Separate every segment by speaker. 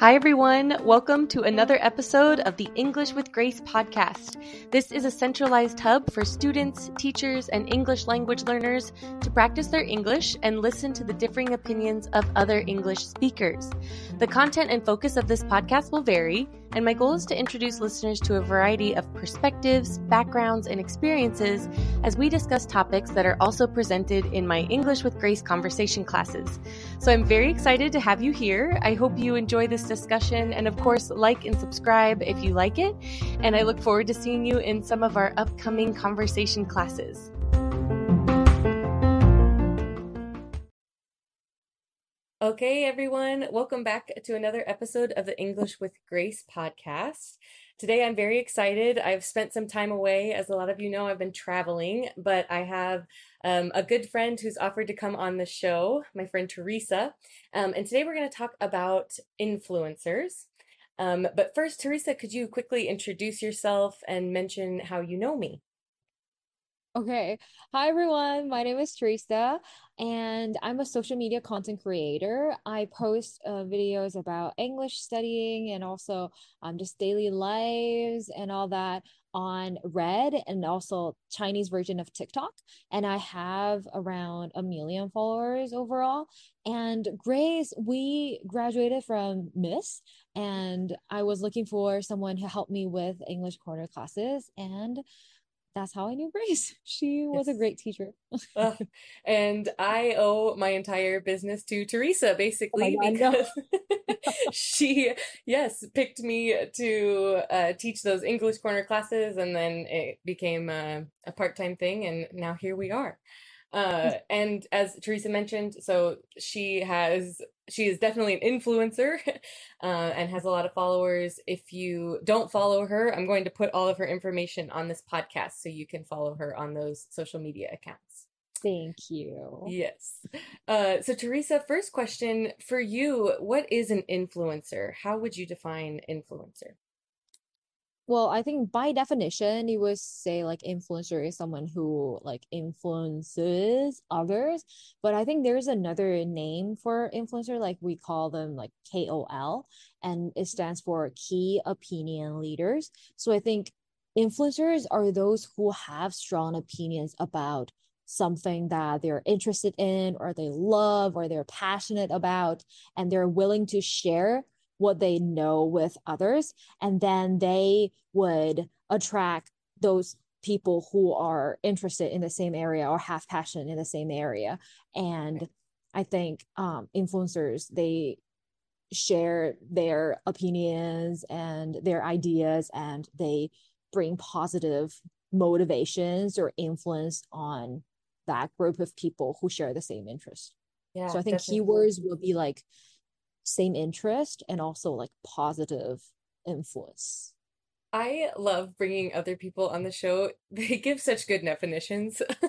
Speaker 1: Hi, everyone. Welcome to another episode of the English with Grace podcast. This is a centralized hub for students, teachers, and English language learners to practice their English and listen to the differing opinions of other English speakers. The content and focus of this podcast will vary, and my goal is to introduce listeners to a variety of perspectives, backgrounds, and experiences as we discuss topics that are also presented in my English with Grace conversation classes. So I'm very excited to have you here. I hope you enjoy this discussion, and of course, like and subscribe if you like it. And I look forward to seeing you in some of our upcoming conversation classes. Okay, everyone, welcome back to another episode of the English with Grace podcast. Today I'm very excited. I've spent some time away. As a lot of you know, I've been traveling, but I have um, a good friend who's offered to come on the show, my friend Tereza. Um, and today we're going to talk about influencers. Um, but first, Tereza, could you quickly introduce yourself and mention how you know me?
Speaker 2: Okay. Hi, everyone. My name is Tereza, and I'm a social media content creator. I post uh, videos about English studying and also um, just daily lives and all that on Red and also Chinese version of TikTok. And I have around a million followers overall. And Grace, we graduated from Miss, and I was looking for someone to help me with English corner classes. And that's how I knew Grace. She was yes. a great teacher.
Speaker 1: uh, and I owe my entire business to Tereza, basically, oh because she, yes, picked me to uh, teach those English corner classes, and then it became a, a part time thing, and now here we are. Uh, and as Tereza mentioned, so she has she is definitely an influencer uh, and has a lot of followers. If you don't follow her, I'm going to put all of her information on this podcast so you can follow her on those social media accounts.
Speaker 2: Thank you.
Speaker 1: Yes. Uh, so, Tereza, first question for you What is an influencer? How would you define influencer?
Speaker 2: Well, I think by definition, you would say like influencer is someone who like influences others. But I think there's another name for influencer, like we call them like KOL, and it stands for key opinion leaders. So I think influencers are those who have strong opinions about something that they're interested in or they love or they're passionate about and they're willing to share what they know with others and then they would attract those people who are interested in the same area or have passion in the same area. And i think um, influencers they share their opinions and their ideas and they bring positive motivations or influence on that group of people who share the same interest. Yeah so i think definitely. keywords will be like same interest and also like positive influence.
Speaker 1: I love bringing other people on the show. They give such good definitions. uh,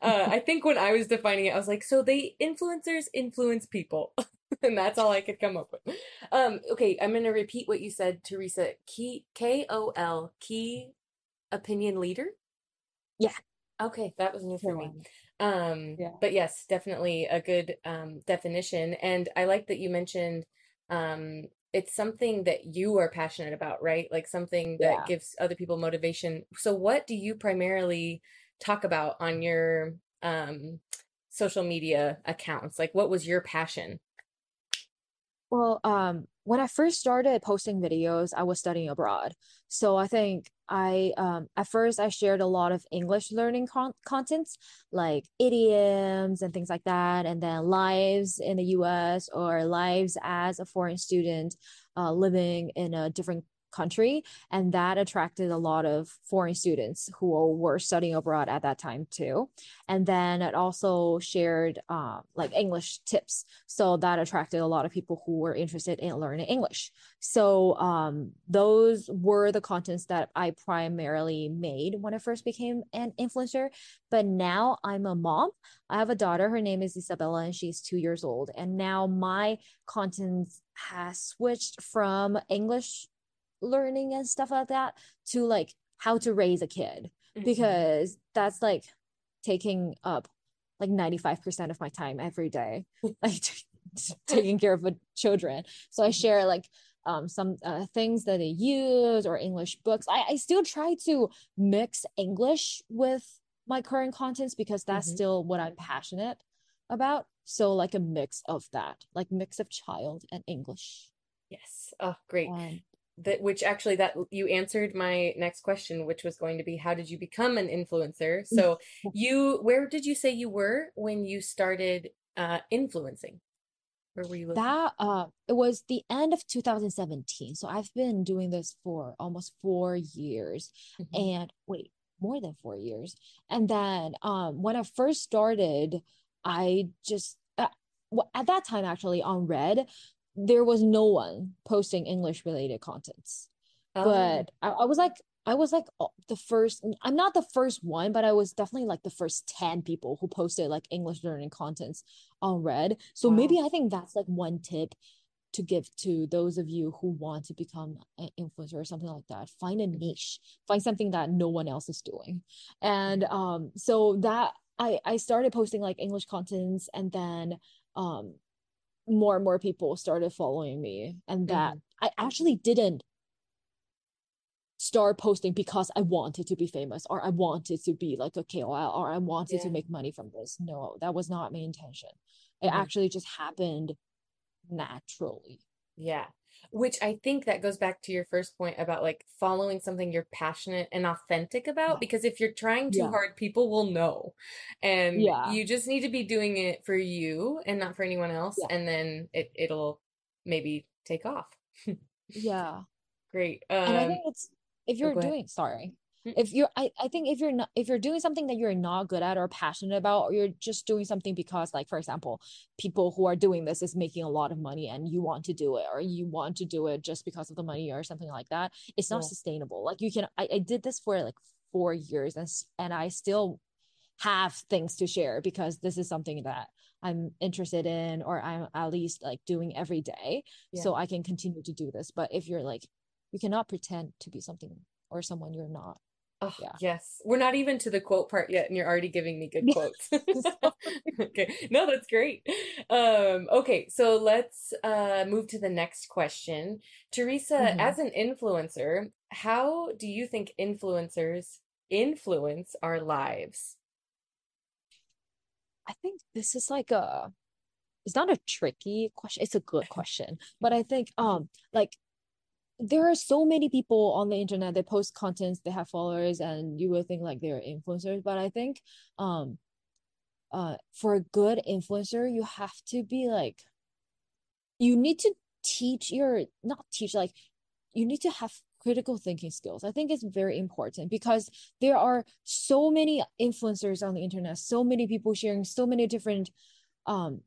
Speaker 1: I think when I was defining it, I was like, so they influencers influence people. and that's all I could come up with. Um, okay, I'm going to repeat what you said, Tereza. Key, K O L, key opinion leader?
Speaker 2: Yeah.
Speaker 1: Okay, that was new for me. Um, yeah. But yes, definitely a good um, definition. And I like that you mentioned um, it's something that you are passionate about, right? Like something that yeah. gives other people motivation. So, what do you primarily talk about on your um, social media accounts? Like, what was your passion?
Speaker 2: Well, um, when I first started posting videos, I was studying abroad. So I think I um at first I shared a lot of English learning con- contents like idioms and things like that and then lives in the US or lives as a foreign student uh, living in a different country and that attracted a lot of foreign students who were studying abroad at that time too. And then it also shared uh, like english tips. So that attracted a lot of people who were interested in learning english. So um, those were the contents that i primarily made when i first became an influencer. But now i'm a mom. I have a daughter. Her name is isabella and she's two years old. And now my contents has switched from english learning and stuff like that to like how to raise a kid. Mm-hmm. because that's like taking up like 95% of my time every day like taking care of children. So i share like um, some uh, things that they use or english books. I, I still try to mix english with my current contents because that's mm-hmm. still what i'm passionate about. So like a mix of that like mix of child and english.
Speaker 1: Yes. Oh great. Um, that which actually that you answered my next question which was going to be how did you become an influencer so you where did you say you were when you started uh influencing where were you
Speaker 2: living? that uh it was the end of 2017 so i've been doing this for almost four years mm-hmm. and wait more than four years and then um when i first started i just uh, at that time actually on red there was no one posting English related contents. Oh. But I, I, was like, I was like the first, I'm not the first one, but I was definitely like the first 10 people who posted like English learning contents on Red. So wow. maybe I think that's like one tip to give to those of you who want to become an influencer or something like that. Find a niche, find something that no one else is doing. And um, so that I, I started posting like English contents and then um more and more people started following me and that mm-hmm. i actually didn't start posting because i wanted to be famous or i wanted to be like a kol or i wanted yeah. to make money from this no that was not my intention it mm-hmm. actually just happened naturally
Speaker 1: yeah which I think that goes back to your first point about like following something you're passionate and authentic about. Because if you're trying too yeah. hard, people will know. And yeah. you just need to be doing it for you and not for anyone else. Yeah. And then it, it'll maybe take off.
Speaker 2: yeah.
Speaker 1: Great.
Speaker 2: Um, and I think it's, if oh, you're oh, doing, sorry, Mm. Mm. if you're I, I think if you're not if you're doing something that you're not good at or passionate about or you're just doing something because like for example people who are doing this is making a lot of money and you want to do it or you want to do it just because of the money or something like that it's not yeah. sustainable like you can I, I did this for like four years and and i still have things to share because this is something that I'm interested in or I'm at least like doing every day. Yeah. So I can continue to do this. But if you're like, you cannot pretend to be something or someone you're not.
Speaker 1: Oh, yeah. yes. We're not even to the quote part yet, and you're already giving me good quotes. okay. No, that's great. Um, okay, so let's uh, move to the next question. Tereza, mm-hmm. as an influencer, how do you think influencers influence our lives?
Speaker 2: I think this is like a it's not a tricky question it's a good question but i think um like there are so many people on the internet that post contents they have followers and you will think like they're influencers but i think um uh for a good influencer you have to be like you need to teach your not teach like you need to have critical thinking skills. I think it's very important because there are so many influencers on the internet so many people sharing so many different um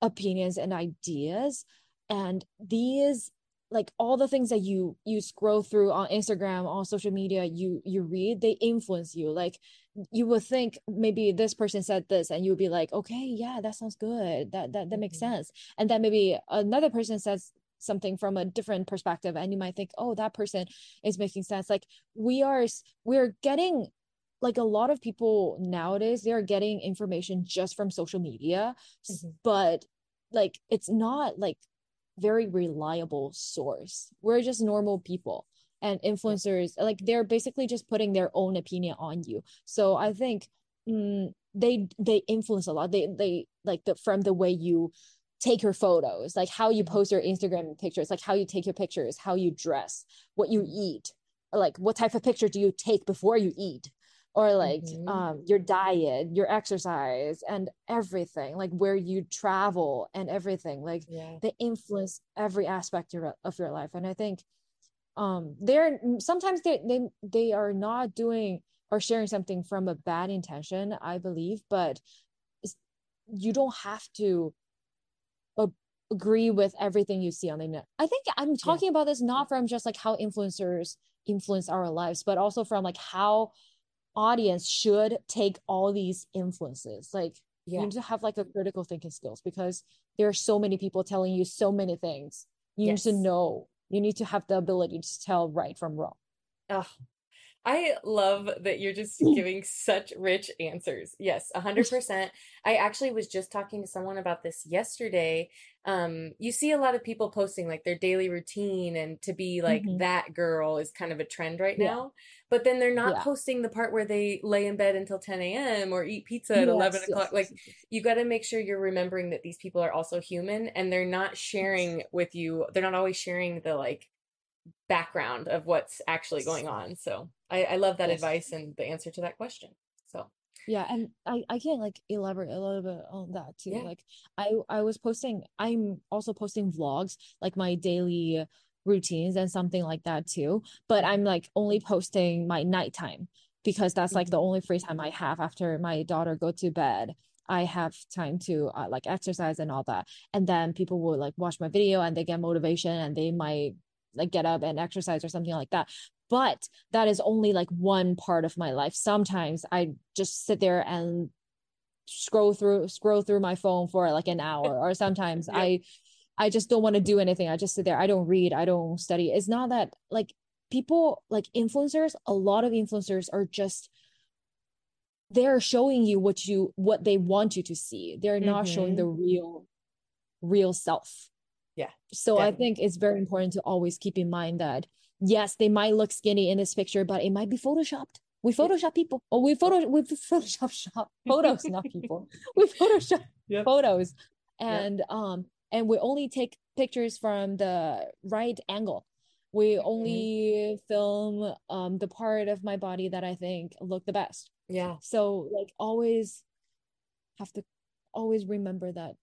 Speaker 2: opinions and ideas and these like all the things that you you scroll through on instagram on social media you you read they influence you like you would think maybe this person said this and you would be like okay yeah that sounds good that that, that makes mm-hmm. sense and then maybe another person says something from a different perspective and you might think oh that person is making sense like we are we're getting like a lot of people nowadays they're getting information just from social media mm-hmm. but like it's not like very reliable source. We're just normal people and influencers like they're basically just putting their own opinion on you. So I think mm, they they influence a lot. They they like the from the way you take your photos, like how you post your Instagram pictures, like how you take your pictures, how you dress, what you eat, like what type of picture do you take before you eat or like mm-hmm. um your diet your exercise and everything like where you travel and everything like yeah. they influence every aspect of, of your life and i think um they're sometimes they they they are not doing or sharing something from a bad intention i believe but you don't have to agree with everything you see on the internet i think i'm talking yeah. about this not from just like how influencers influence our lives but also from like how audience should take all these influences. Like yeah. you need to have like a critical thinking skills because there are so many people telling you so many things. You yes. need to know. You need to have the ability to tell right from wrong.
Speaker 1: Oh I love that you're just giving such rich answers. Yes, 100%. I actually was just talking to someone about this yesterday. Um, you see a lot of people posting like their daily routine and to be like
Speaker 2: Mhm.
Speaker 1: that girl is kind of a trend right
Speaker 2: Yeah,
Speaker 1: now. But then they're not
Speaker 2: yeah.
Speaker 1: posting the part where they lay in bed until 10 a.m. or eat pizza at 11
Speaker 2: Yes, yes,
Speaker 1: o'clock.
Speaker 2: yes,
Speaker 1: Like
Speaker 2: yes,
Speaker 1: you got to make sure you're remembering that these people are also human and they're not sharing with you. They're not always sharing the like background of what's actually going on. So I, I love that
Speaker 2: Yes.
Speaker 1: advice and the answer to that question. So
Speaker 2: Yeah, and I I can like elaborate a little bit on that too.
Speaker 1: yeah.
Speaker 2: Like I I was posting I'm also posting vlogs, like my daily routines and something like that too. But. I'm like only posting my nighttime because that's like the only free time I have after my daughter go to bed. I have time to uh, like exercise and all that. And then people will like watch my video and they get motivation and they might like get up and exercise or something like that. But that is only like one part of my life. Sometimes I just sit there and scroll through scroll through my phone for like an hour or sometimes
Speaker 1: Yep.
Speaker 2: I I just don't want to do anything. I just sit there. I don't read, I don't study. It's not that like people like influencers, a lot of influencers are just they're showing you what you what they want you to see. They're not showing mm-hmm.
Speaker 1: the
Speaker 2: real real self.
Speaker 1: Yeah,
Speaker 2: So I think it's very important to always keep in mind that yes, they might look skinny in this picture, but it might be photoshopped. We
Speaker 1: Yep.
Speaker 2: Photoshop people. Or we photo we Photoshop shop photos, not people. We Photoshop
Speaker 1: Yep.
Speaker 2: photos.
Speaker 1: Yep.
Speaker 2: And um and we only take pictures from the right angle. We only film um the part of my body that I think look the best.
Speaker 1: Yeah.
Speaker 2: So like always have to always remember that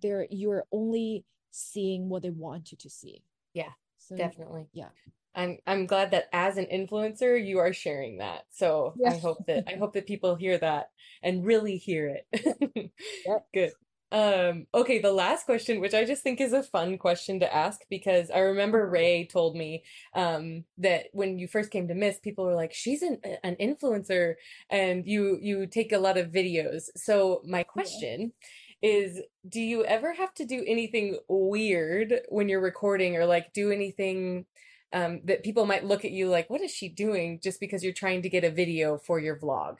Speaker 2: they're you're only seeing what they want you to see.
Speaker 1: Yeah,
Speaker 2: So
Speaker 1: definitely.
Speaker 2: yeah.
Speaker 1: I'm I'm glad that as an influencer you are sharing that. So
Speaker 2: Yeah.
Speaker 1: I hope that I hope that people hear that and really hear it.
Speaker 2: Yep.
Speaker 1: Good. Um, okay, the last question, which I just think is a fun question to ask because I remember Ray told me um that when you first came to Miss, people were like, she's an an influencer and you you take a lot of videos. So my question is, do you ever have to do anything weird when you're recording or like do anything um, that people might look at you like, what is she doing? Just because you're trying to get a video for your vlog.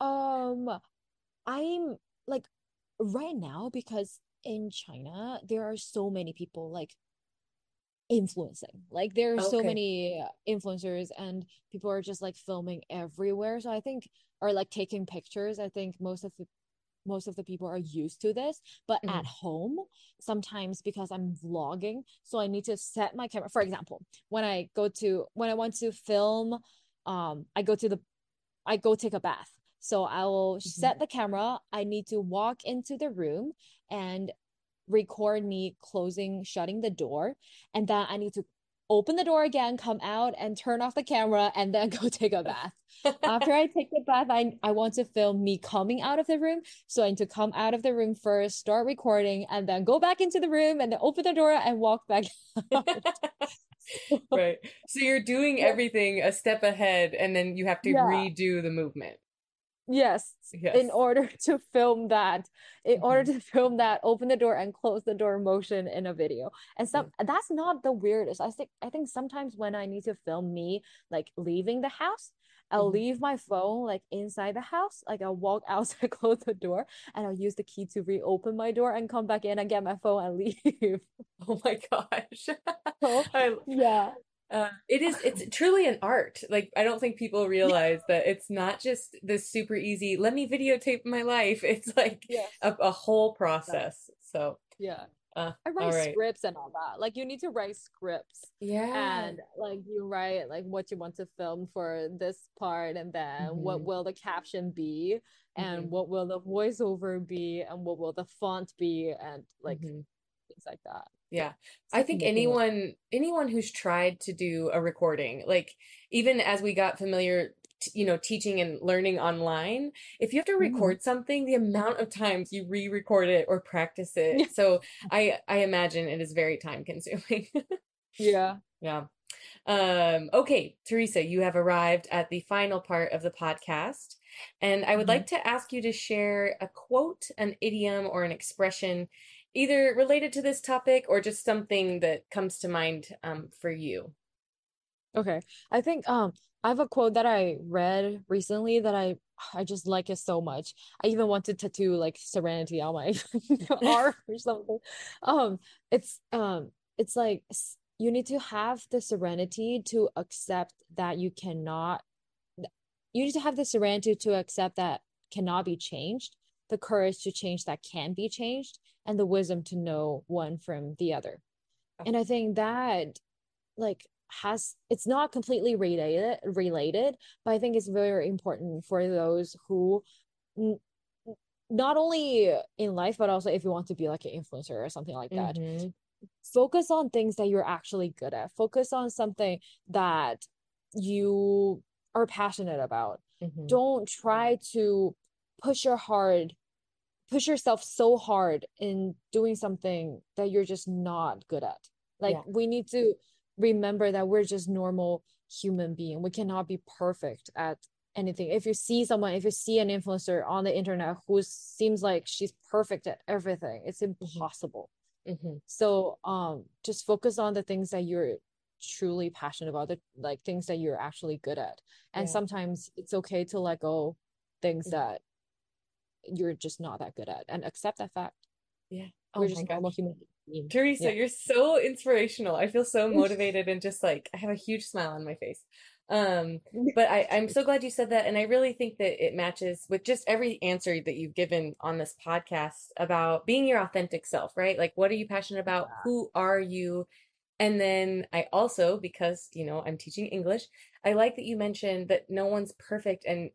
Speaker 2: Um, I'm like right now because in China there are so many people like influencing. Like there are so many influencers and people are just like filming everywhere. So I think or like taking pictures. I think most of the most of the people are used to this, but at
Speaker 1: Mhm.
Speaker 2: home, sometimes because I'm vlogging, so I need to set my camera. For example, when I go to when I want to film, um, I go to the I go take a bath. So I will
Speaker 1: Mhm.
Speaker 2: set the camera. I need to walk into the room and record me closing, shutting the door. And then I need to open the door again, come out and turn off the camera and then go take a bath. After I take the bath, I, I want to film me coming out of the room. So I need to come out of the room first, start recording, and then go back into the room and then open the door and walk back.
Speaker 1: Right. So you're doing everything a step ahead and then you have to
Speaker 2: Yeah.
Speaker 1: redo the movement.
Speaker 2: Yes,
Speaker 1: yes, in
Speaker 2: order to film that, in order
Speaker 1: Mhm.
Speaker 2: to film that, open the door and close the door motion in a video. And some that's not the weirdest. I think I think sometimes when I need to film me like leaving the house, I'll
Speaker 1: Mhm.
Speaker 2: leave my phone like inside the house. Like I'll walk outside, close the door, and I'll use the key to reopen my door and come back in and get my phone and leave.
Speaker 1: Oh my gosh.
Speaker 2: So
Speaker 1: I
Speaker 2: yeah.
Speaker 1: Uh, it is, it's truly an art. Like, I don't think people realize that it's not just this super easy, let me videotape my life. It's like
Speaker 2: Yes.
Speaker 1: a, a whole
Speaker 2: Yeah.
Speaker 1: process. So,
Speaker 2: Yeah.
Speaker 1: uh,
Speaker 2: I write
Speaker 1: right.
Speaker 2: scripts and all that. Like you need to write scripts
Speaker 1: Yeah.
Speaker 2: and like you write like what you want to film for this part and then what
Speaker 1: hmm
Speaker 2: will the caption be and
Speaker 1: hmm
Speaker 2: what will the voiceover be and what will the font be and like
Speaker 1: hmm
Speaker 2: things like that.
Speaker 1: Yeah. I think anyone anyone who's tried to do a recording, like even as we got familiar, you know, teaching and learning online, if you have to
Speaker 2: Mhm.
Speaker 1: record something, the amount of times you re-record it or practice it. So I I imagine it is very time consuming.
Speaker 2: Yeah.
Speaker 1: Yeah. Um, okay, Tereza, you have arrived at the final part of the podcast, and I would
Speaker 2: Mhm.
Speaker 1: like to ask you to share a quote, an idiom, or an expression, either related to this topic or just something that comes to mind um, for you.
Speaker 2: Okay. I think um I have a quote that I read recently that I I just like it so much. I even want to tattoo like serenity on my arm or something. Um it's um it's like you need to have the serenity to accept that you cannot you need to have the serenity to accept that cannot be changed, the courage to change that can be changed, and the wisdom to know one from the other. And I think that like has it's not completely related related but i think it's very important for those who n- not only in life but also if you want to be like an influencer or something like that mm-hmm. focus on things that you're actually good at focus on something that you are passionate about mm-hmm. don't try to push your hard push yourself so hard in doing something that you're just not good at like yeah. we need to remember that we're just normal human being we cannot be perfect at anything if you see someone if you see an influencer on the internet who seems like she's perfect at everything it's mm-hmm. impossible mm-hmm. so um just focus on the things that you're truly passionate about the like things that you're actually good at and yeah. sometimes it's okay to let go things mm-hmm. that you're just not that good at and accept that fact
Speaker 1: yeah
Speaker 2: oh we're just normal human
Speaker 1: Tereza, yeah. you're so inspirational. I feel so motivated and just like I have a huge smile on my face. Um, but I, I'm so glad you said that. And I really think that it matches with just every answer that you've given on this podcast about being your authentic self, right? Like, what are you passionate about? Yeah. Who are you? And then I also, because, you know, I'm teaching English, I like that you mentioned that no one's perfect and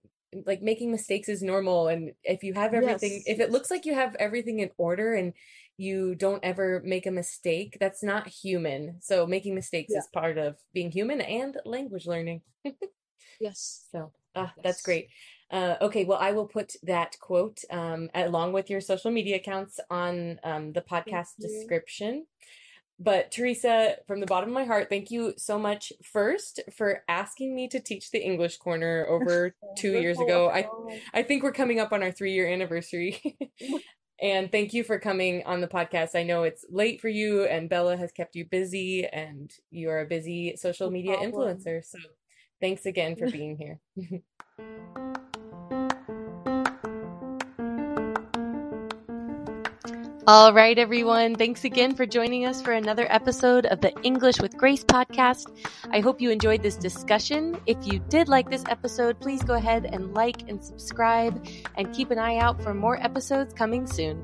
Speaker 1: like making mistakes is normal. And if you have everything, yes. if it looks like you have everything in order and you don't ever make a mistake, that's not human. So making mistakes yeah. is part of being human and language learning.
Speaker 2: yes.
Speaker 1: So uh, yes. that's great. Uh, okay, well, I will put that quote um, along with your social media accounts on um, the podcast description. But Tereza, from the bottom of my heart, thank you so much first for asking me to teach the English corner over two years ago. I I think we're coming up on our three year anniversary. And thank you for coming on the podcast. I know it's late for you, and Bella has kept you busy, and you are a busy social media influencer. So thanks again for being here. All right, everyone. Thanks again for joining us for another episode of the English with Grace podcast. I hope you enjoyed this discussion. If you did like this episode, please go ahead and like and subscribe and keep an eye out for more episodes coming soon.